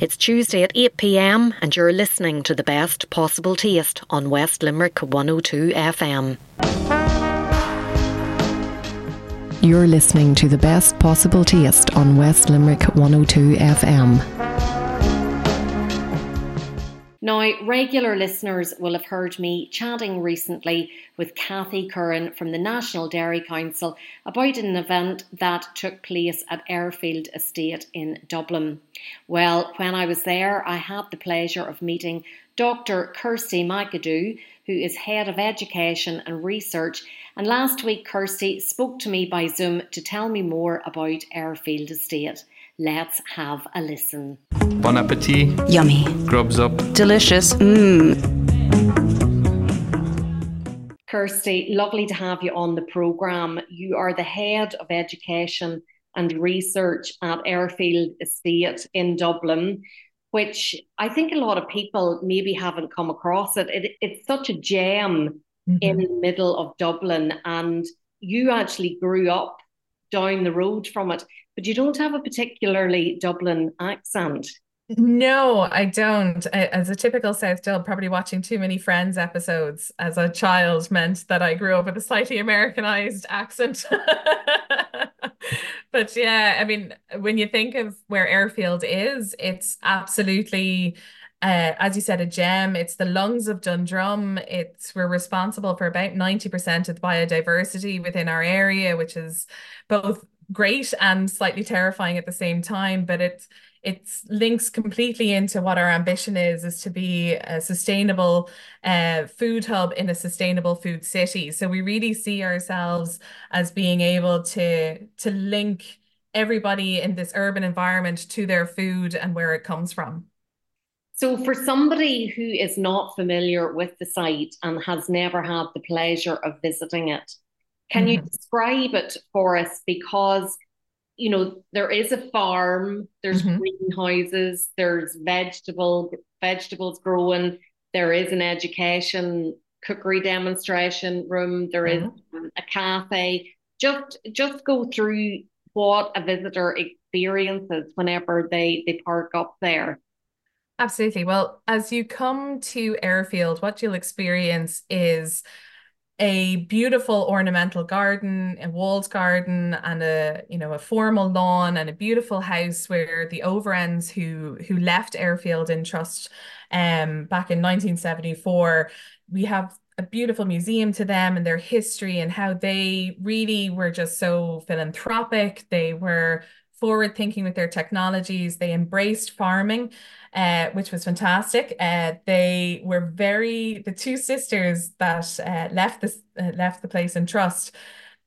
It's Tuesday at 8 pm, and you're listening to the best possible taste on West Limerick 102 FM. You're listening to the best possible taste on West Limerick 102 FM. Now, regular listeners will have heard me chatting recently with Kathy Curran from the National Dairy Council about an event that took place at Airfield Estate in Dublin. Well, when I was there, I had the pleasure of meeting Dr. Kirstie McAdoo, who is Head of Education and Research. And last week, Kirstie spoke to me by Zoom to tell me more about Airfield Estate. Let's have a listen. Bon appetit. Yummy. Grubs up. Delicious. Mmm. Kirstie, lovely to have you on the programme. You are the head of education and research at Airfield Estate in Dublin, which I think a lot of people maybe haven't come across it. it it's such a gem mm-hmm. in the middle of Dublin, and you actually grew up down the road from it but you don't have a particularly Dublin accent. No, I don't. As a typical South Dub, probably watching too many Friends episodes as a child meant that I grew up with a slightly Americanized accent. but yeah, I mean, when you think of where Airfield is, it's absolutely uh, as you said, a gem. It's the lungs of Dundrum. It's we're responsible for about 90% of the biodiversity within our area, which is both great and slightly terrifying at the same time but it it links completely into what our ambition is is to be a sustainable uh, food hub in a sustainable food city. So we really see ourselves as being able to to link everybody in this urban environment to their food and where it comes from. So, for somebody who is not familiar with the site and has never had the pleasure of visiting it, can mm-hmm. you describe it for us? Because you know there is a farm, there's mm-hmm. greenhouses, there's vegetable vegetables growing, there is an education cookery demonstration room, there is mm-hmm. a cafe. Just just go through what a visitor experiences whenever they they park up there. Absolutely. Well, as you come to Airfield, what you'll experience is a beautiful ornamental garden, a walled garden, and a you know a formal lawn and a beautiful house where the Overends who who left Airfield in trust um back in 1974, we have a beautiful museum to them and their history and how they really were just so philanthropic. They were forward thinking with their technologies. They embraced farming, uh, which was fantastic. Uh, they were very the two sisters that uh, left this uh, left the place in trust.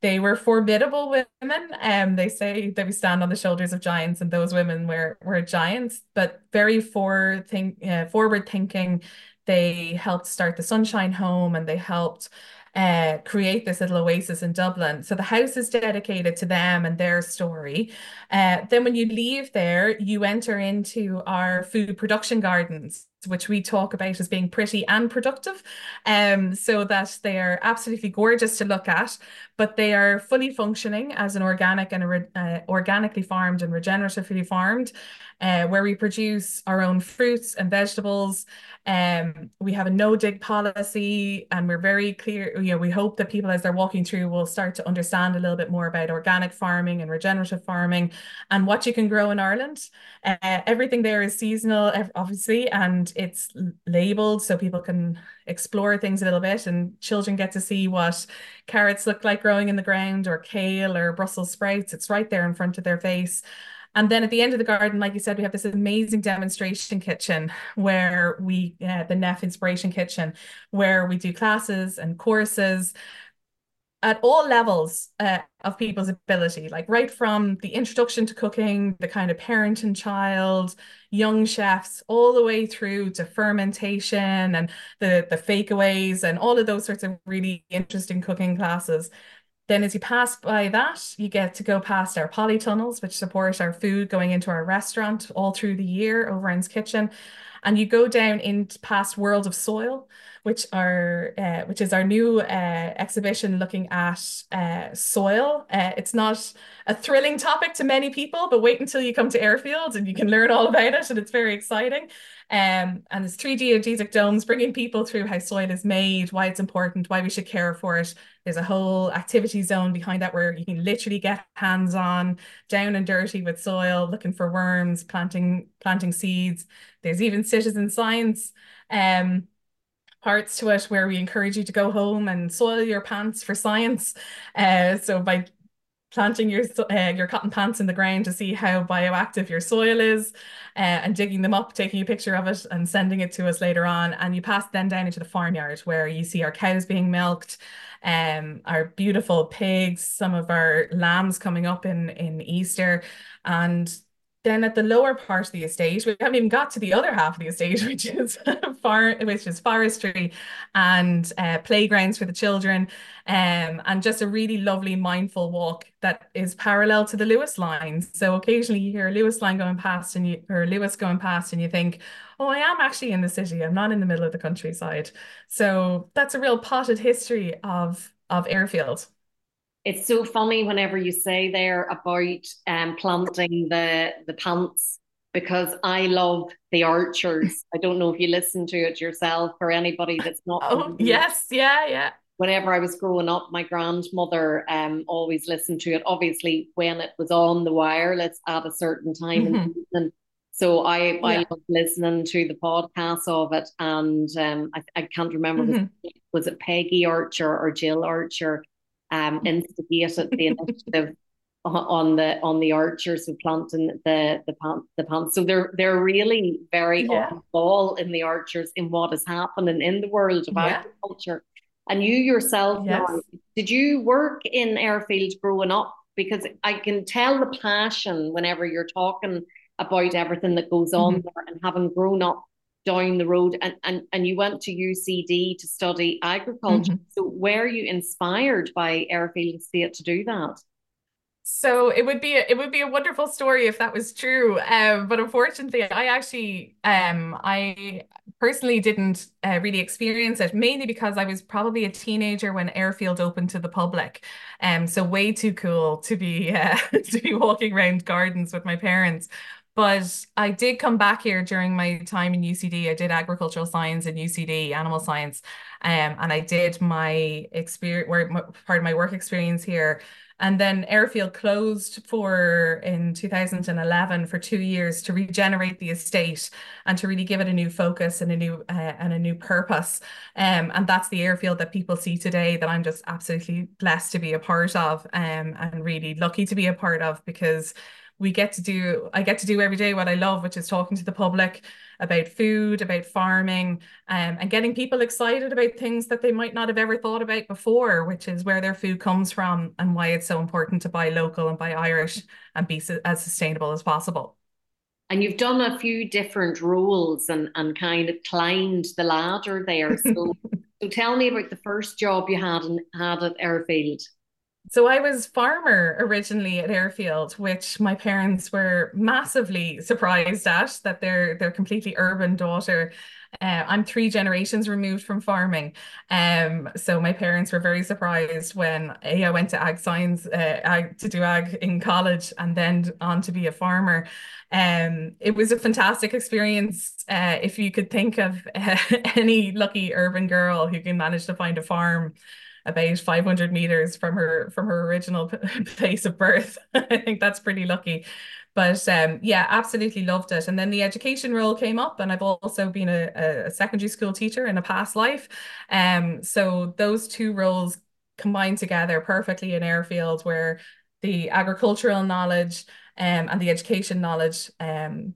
They were formidable women. Um, they say that we stand on the shoulders of giants, and those women were were giants, but very forward think uh, forward thinking. They helped start the Sunshine Home, and they helped uh, create this little oasis in Dublin. So the house is dedicated to them and their story. Uh, then when you leave there, you enter into our food production gardens which we talk about as being pretty and productive um so that they are absolutely gorgeous to look at but they are fully functioning as an organic and a uh, organically farmed and regeneratively farmed uh, where we produce our own fruits and vegetables um, we have a no dig policy, and we're very clear. You know, we hope that people, as they're walking through, will start to understand a little bit more about organic farming and regenerative farming and what you can grow in Ireland. Uh, everything there is seasonal, obviously, and it's labeled so people can explore things a little bit, and children get to see what carrots look like growing in the ground, or kale, or Brussels sprouts. It's right there in front of their face. And then at the end of the garden, like you said, we have this amazing demonstration kitchen where we, uh, the Neff Inspiration Kitchen, where we do classes and courses at all levels uh, of people's ability, like right from the introduction to cooking, the kind of parent and child, young chefs, all the way through to fermentation and the the fakeaways and all of those sorts of really interesting cooking classes. Then as you pass by that, you get to go past our polytunnels, which support our food going into our restaurant all through the year Overends Kitchen. and you go down in past World of Soil, which are uh, which is our new uh, exhibition looking at uh, soil. Uh, it's not a thrilling topic to many people, but wait until you come to Airfield and you can learn all about it, and it's very exciting. Um, and it's three geodesic domes bringing people through how soil is made, why it's important, why we should care for it. There's a whole activity zone behind that where you can literally get hands on, down and dirty with soil, looking for worms, planting planting seeds. There's even citizen science. Um, parts to it where we encourage you to go home and soil your pants for science. Uh, so by planting your uh, your cotton pants in the ground to see how bioactive your soil is uh, and digging them up, taking a picture of it and sending it to us later on. And you pass then down into the farmyard where you see our cows being milked, um, our beautiful pigs, some of our lambs coming up in, in Easter. And then at the lower part of the estate, we haven't even got to the other half of the estate, which is far, which is forestry and uh, playgrounds for the children, um, and just a really lovely mindful walk that is parallel to the Luas line. So occasionally you hear a Luas line going past, and you or Luas going past, and you think, "Oh, I am actually in the city. I'm not in the middle of the countryside." So that's a real potted history of of Airfield it's so funny whenever you say there about um, planting the the pants because I love the Archers. I don't know if you listen to it yourself or anybody that's not. Oh yes, yeah, yeah. Whenever I was growing up, my grandmother um always listened to it. Obviously, when it was on the wireless at a certain time mm-hmm. in the evening. So I yeah. I love listening to the podcast of it, and um I, I can't remember mm-hmm. was, was it Peggy Archer or Jill Archer um, instigated the initiative on the on the archers who planting the the plant the pants. So they're they're really very yeah. on ball in the archers in what is happening in the world of yeah. agriculture. And you yourself, yes. now, did you work in airfield growing up? Because I can tell the passion whenever you're talking about everything that goes on mm-hmm. there and having grown up down the road and, and, and you went to UCD to study agriculture. Mm-hmm. So were you inspired by Airfield Estate to do that? So it would be a, it would be a wonderful story if that was true. Um, but unfortunately, I actually um, I personally didn't uh, really experience it mainly because I was probably a teenager when Airfield opened to the public. Um, so way too cool to be uh, to be walking around gardens with my parents. But I did come back here during my time in UCD. I did agricultural science in UCD, animal science, um, and I did my experience, part of my work experience here. And then Airfield closed for in 2011 for two years to regenerate the estate and to really give it a new focus and a new uh, and a new purpose. Um, and that's the airfield that people see today that I'm just absolutely blessed to be a part of um, and really lucky to be a part of because we get to do I get to do every day what I love, which is talking to the public about food, about farming, um, and getting people excited about things that they might not have ever thought about before, which is where their food comes from and why it's so important to buy local and buy Irish and be as sustainable as possible. And you've done a few different roles and, and kind of climbed the ladder there. So, so tell me about the first job you had in, had at Airfield. So I was farmer originally at Airfield, which my parents were massively surprised at that their their completely urban daughter. Uh, I'm three generations removed from farming, um, so my parents were very surprised when a, I went to ag science, uh, ag, to do ag in college, and then on to be a farmer. Um, it was a fantastic experience. Uh, if you could think of any lucky urban girl who can manage to find a farm about 500 meters from her from her original place of birth. I think that's pretty lucky. But um, yeah, absolutely loved it. And then the education role came up, and I've also been a, a secondary school teacher in a past life. Um, so those two roles combined together perfectly in Airfield, where the agricultural knowledge um, and the education knowledge um,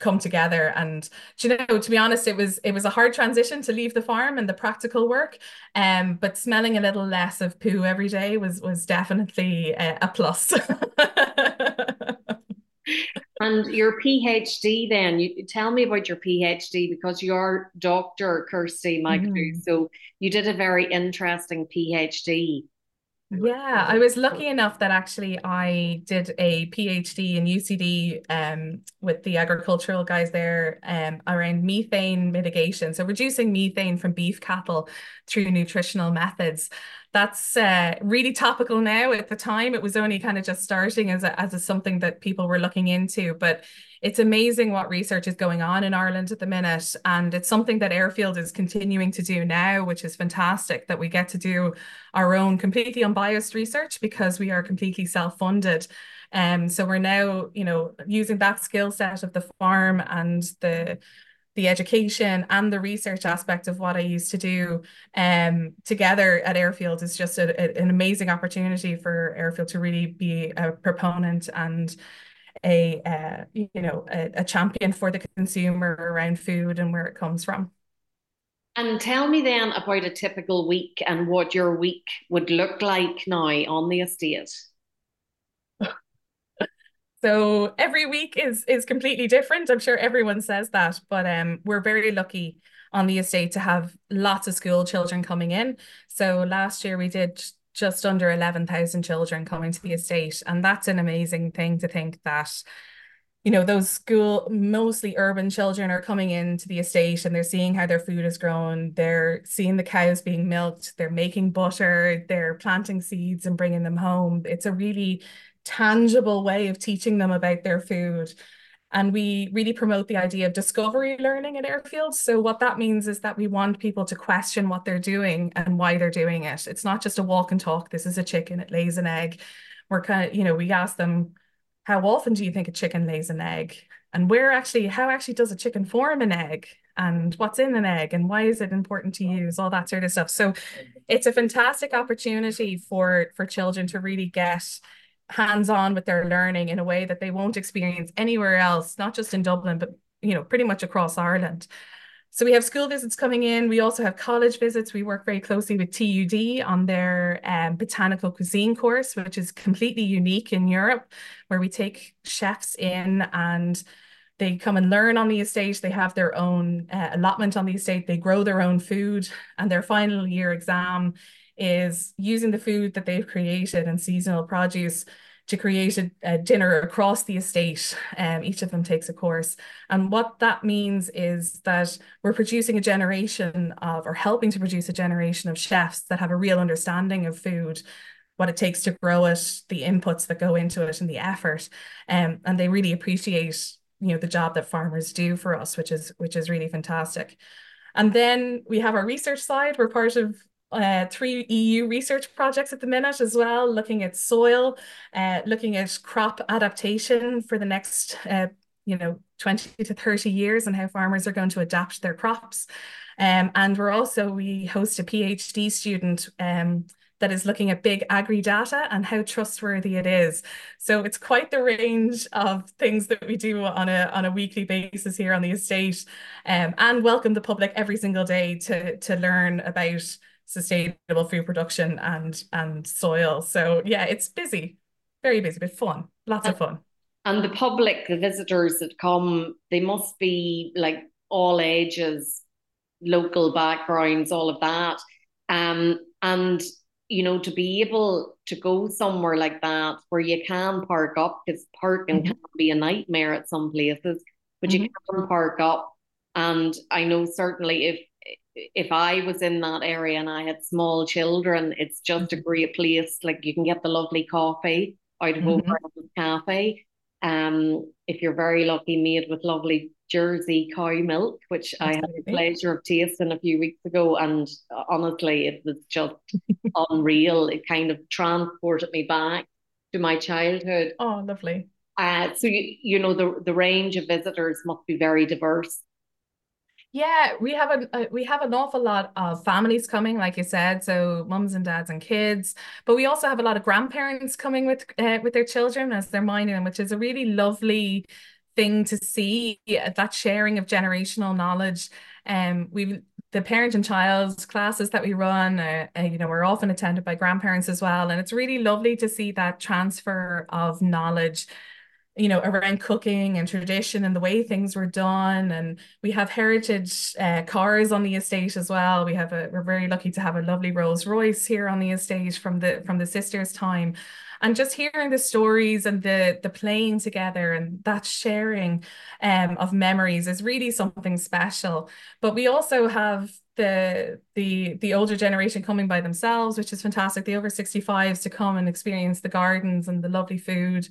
come together and you know to be honest it was it was a hard transition to leave the farm and the practical work um but smelling a little less of poo every day was was definitely a, a plus and your phd then you tell me about your phd because you're dr Kirstie Mike. mm. so you did a very interesting phd Yeah, I was lucky enough that actually I did a PhD in UCD um, with the agricultural guys there um, around methane mitigation. So reducing methane from beef cattle through nutritional methods. That's uh, really topical now. At the time, it was only kind of just starting as a, as a something that people were looking into, but it's amazing what research is going on in Ireland at the minute. And it's something that Airfield is continuing to do now, which is fantastic that we get to do our own completely unbiased research because we are completely self-funded. Um, so we're now, you know, using that skill set of the farm and the the education and the research aspect of what I used to do um, together at Airfield is just a, a, an amazing opportunity for Airfield to really be a proponent and a uh, you know a, a champion for the consumer around food and where it comes from. And tell me then about a typical week and what your week would look like now on the estate. So every week is is completely different. I'm sure everyone says that, but um, we're very lucky on the estate to have lots of school children coming in. So last year we did just under 11,000 children coming to the estate. And that's an amazing thing to think that, you know, those school, mostly urban children are coming into the estate and they're seeing how their food is grown. They're seeing the cows being milked. They're making butter. They're planting seeds and bringing them home. It's a really tangible way of teaching them about their food. And we really promote the idea of discovery learning at Airfield. So what that means is that we want people to question what they're doing and why they're doing it. It's not just a walk and talk. This is a chicken, it lays an egg. We're kind of, you know, we ask them, how often do you think a chicken lays an egg? And where actually, how actually does a chicken form an egg? And what's in an egg? And why is it important to use? All that sort of stuff. So it's a fantastic opportunity for for children to really get hands-on with their learning in a way that they won't experience anywhere else, not just in Dublin, but you know, pretty much across Ireland. So we have school visits coming in. We also have college visits. We work very closely with TUD on their um, botanical cuisine course, which is completely unique in Europe, where we take chefs in and they come and learn on the estate. They have their own uh, allotment on the estate. They grow their own food, and their final year exam is using the food that they've created and seasonal produce to create a, a dinner across the estate. Um, each of them takes a course. And what that means is that we're producing a generation of, or helping to produce a generation of chefs that have a real understanding of food, what it takes to grow it, the inputs that go into it, and the effort. Um, and they really appreciate, you know, the job that farmers do for us, which is which is really fantastic. And then we have our research side. We're part of uh, three EU research projects at the minute as well, looking at soil, uh, looking at crop adaptation for the next, uh, you know, 20 to 30 years and how farmers are going to adapt their crops. Um, and we're also, we host a PhD student um, that is looking at big agri data and how trustworthy it is. So it's quite the range of things that we do on a on a weekly basis here on the estate, um, and welcome the public every single day to to learn about sustainable food production and and soil. So yeah, it's busy, very busy, but fun, lots and, of fun. And the public, the visitors that come, they must be like all ages, local backgrounds, all of that. Um, and you know, to be able to go somewhere like that where you can park up, because parking mm-hmm. can be a nightmare at some places, but mm-hmm. you can park up. And I know certainly if if I was in that area and I had small children, it's just a mm-hmm. great place. Like you can get the lovely coffee out of mm-hmm. Overends Cafe. Um, if you're very lucky, made with lovely Jersey cow milk, which That's I had the pleasure of tasting a few weeks ago, and honestly, it was just unreal. It kind of transported me back to my childhood. Oh, lovely. Uh, so you, you know the the range of visitors must be very diverse. Yeah, we have a, a, we have an awful lot of families coming, like you said, so mums and dads and kids. But we also have a lot of grandparents coming with uh, with their children as they're minding them, which is a really lovely thing to see that sharing of generational knowledge. Um, we the parent and child classes that we run, uh, uh, you know, we're often attended by grandparents as well, and it's really lovely to see that transfer of knowledge you know, around cooking and tradition and the way things were done. And we have heritage uh, cars on the estate as well. We have a we're very lucky to have a lovely Rolls Royce here on the estate from the from the sisters' time. And just hearing the stories and the the playing together and that sharing um, of memories is really something special. But we also have the the the older generation coming by themselves, which is fantastic. The over 65s to come and experience the gardens and the lovely food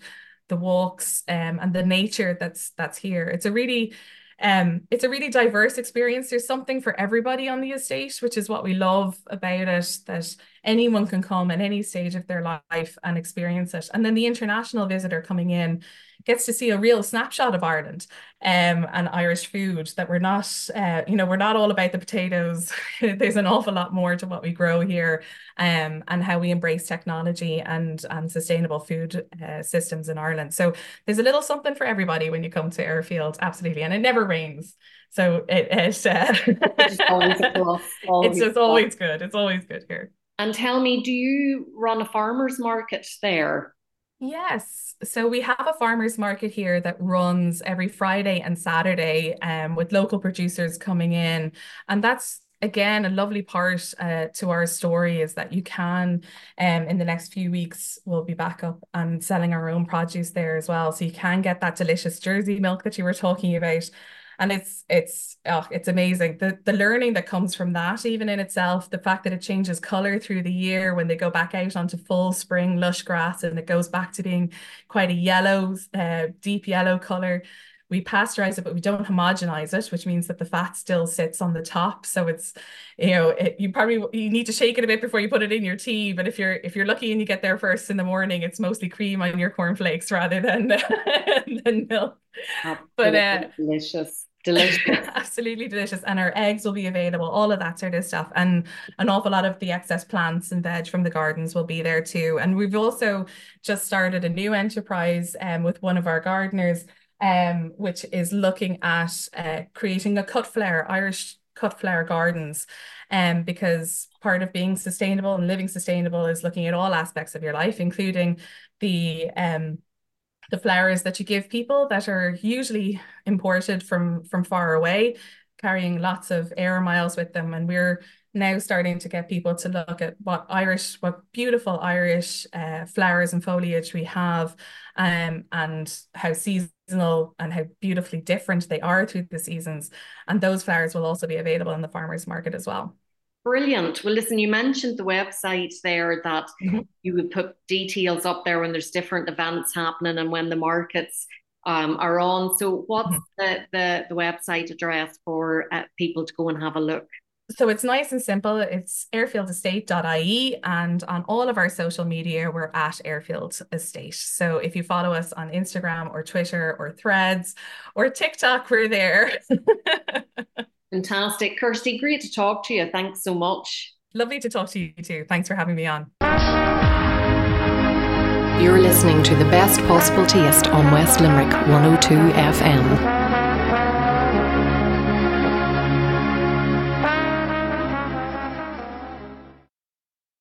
the walks um, and the nature that's that's here. It's a really um, it's a really diverse experience. There's something for everybody on the estate, which is what we love about it, that anyone can come at any stage of their life and experience it. And then the international visitor coming in gets to see a real snapshot of Ireland um, and Irish food that we're not, uh, you know, we're not all about the potatoes. There's an awful lot more to what we grow here um, and how we embrace technology and, and sustainable food uh, systems in Ireland. So there's a little something for everybody when you come to Airfield, absolutely. And it never rains. So it, it uh, it's, always it's just always good. It's always good here. And tell me, do you run a farmer's market there? Yes. So we have a farmers market here that runs every Friday and Saturday um, with local producers coming in. And that's again a lovely part uh, to our story is that you can um, in the next few weeks we'll be back up and selling our own produce there as well so you can get that delicious jersey milk that you were talking about and it's it's oh, it's amazing. The the learning that comes from that even in itself the fact that it changes color through the year when they go back out onto full spring lush grass and it goes back to being quite a yellow uh, deep yellow color we pasteurize it but we don't homogenize it which means that the fat still sits on the top. So it's you know it, you probably you need to shake it a bit before you put it in your tea. But if you're if you're lucky and you get there first in the morning it's mostly cream on your cornflakes rather than than milk. Absolutely but uh, delicious. Delicious. Absolutely delicious. And our eggs will be available all of that sort of stuff. And an awful lot of the excess plants and veg from the gardens will be there too. And we've also just started a new enterprise um, with one of our gardeners um, which is looking at uh, creating a cut flower irish cut flower gardens um, because part of being sustainable and living sustainable is looking at all aspects of your life including the um, the flowers that you give people that are usually imported from from far away, carrying lots of air miles with them. And we're now starting to get people to look at what Irish, what beautiful Irish uh, flowers and foliage we have, um, and how seasonal and how beautifully different they are through the seasons. And those flowers will also be available in the farmers market as well. Brilliant. Well, listen, you mentioned the website there that mm-hmm. you would put details up there when there's different events happening and when the markets um, are on. So, what's mm-hmm. the, the, the website address for uh, people to go and have a look? So it's nice and simple. It's airfieldestate.ie and on all of our social media, we're at Airfield Estate. So if you follow us on Instagram or Twitter or Threads or TikTok, we're there. Fantastic. Kirstie, great to talk to you. Thanks so much. Lovely to talk to you too. Thanks for having me on. You're listening to the best possible taste on West Limerick 102 FM.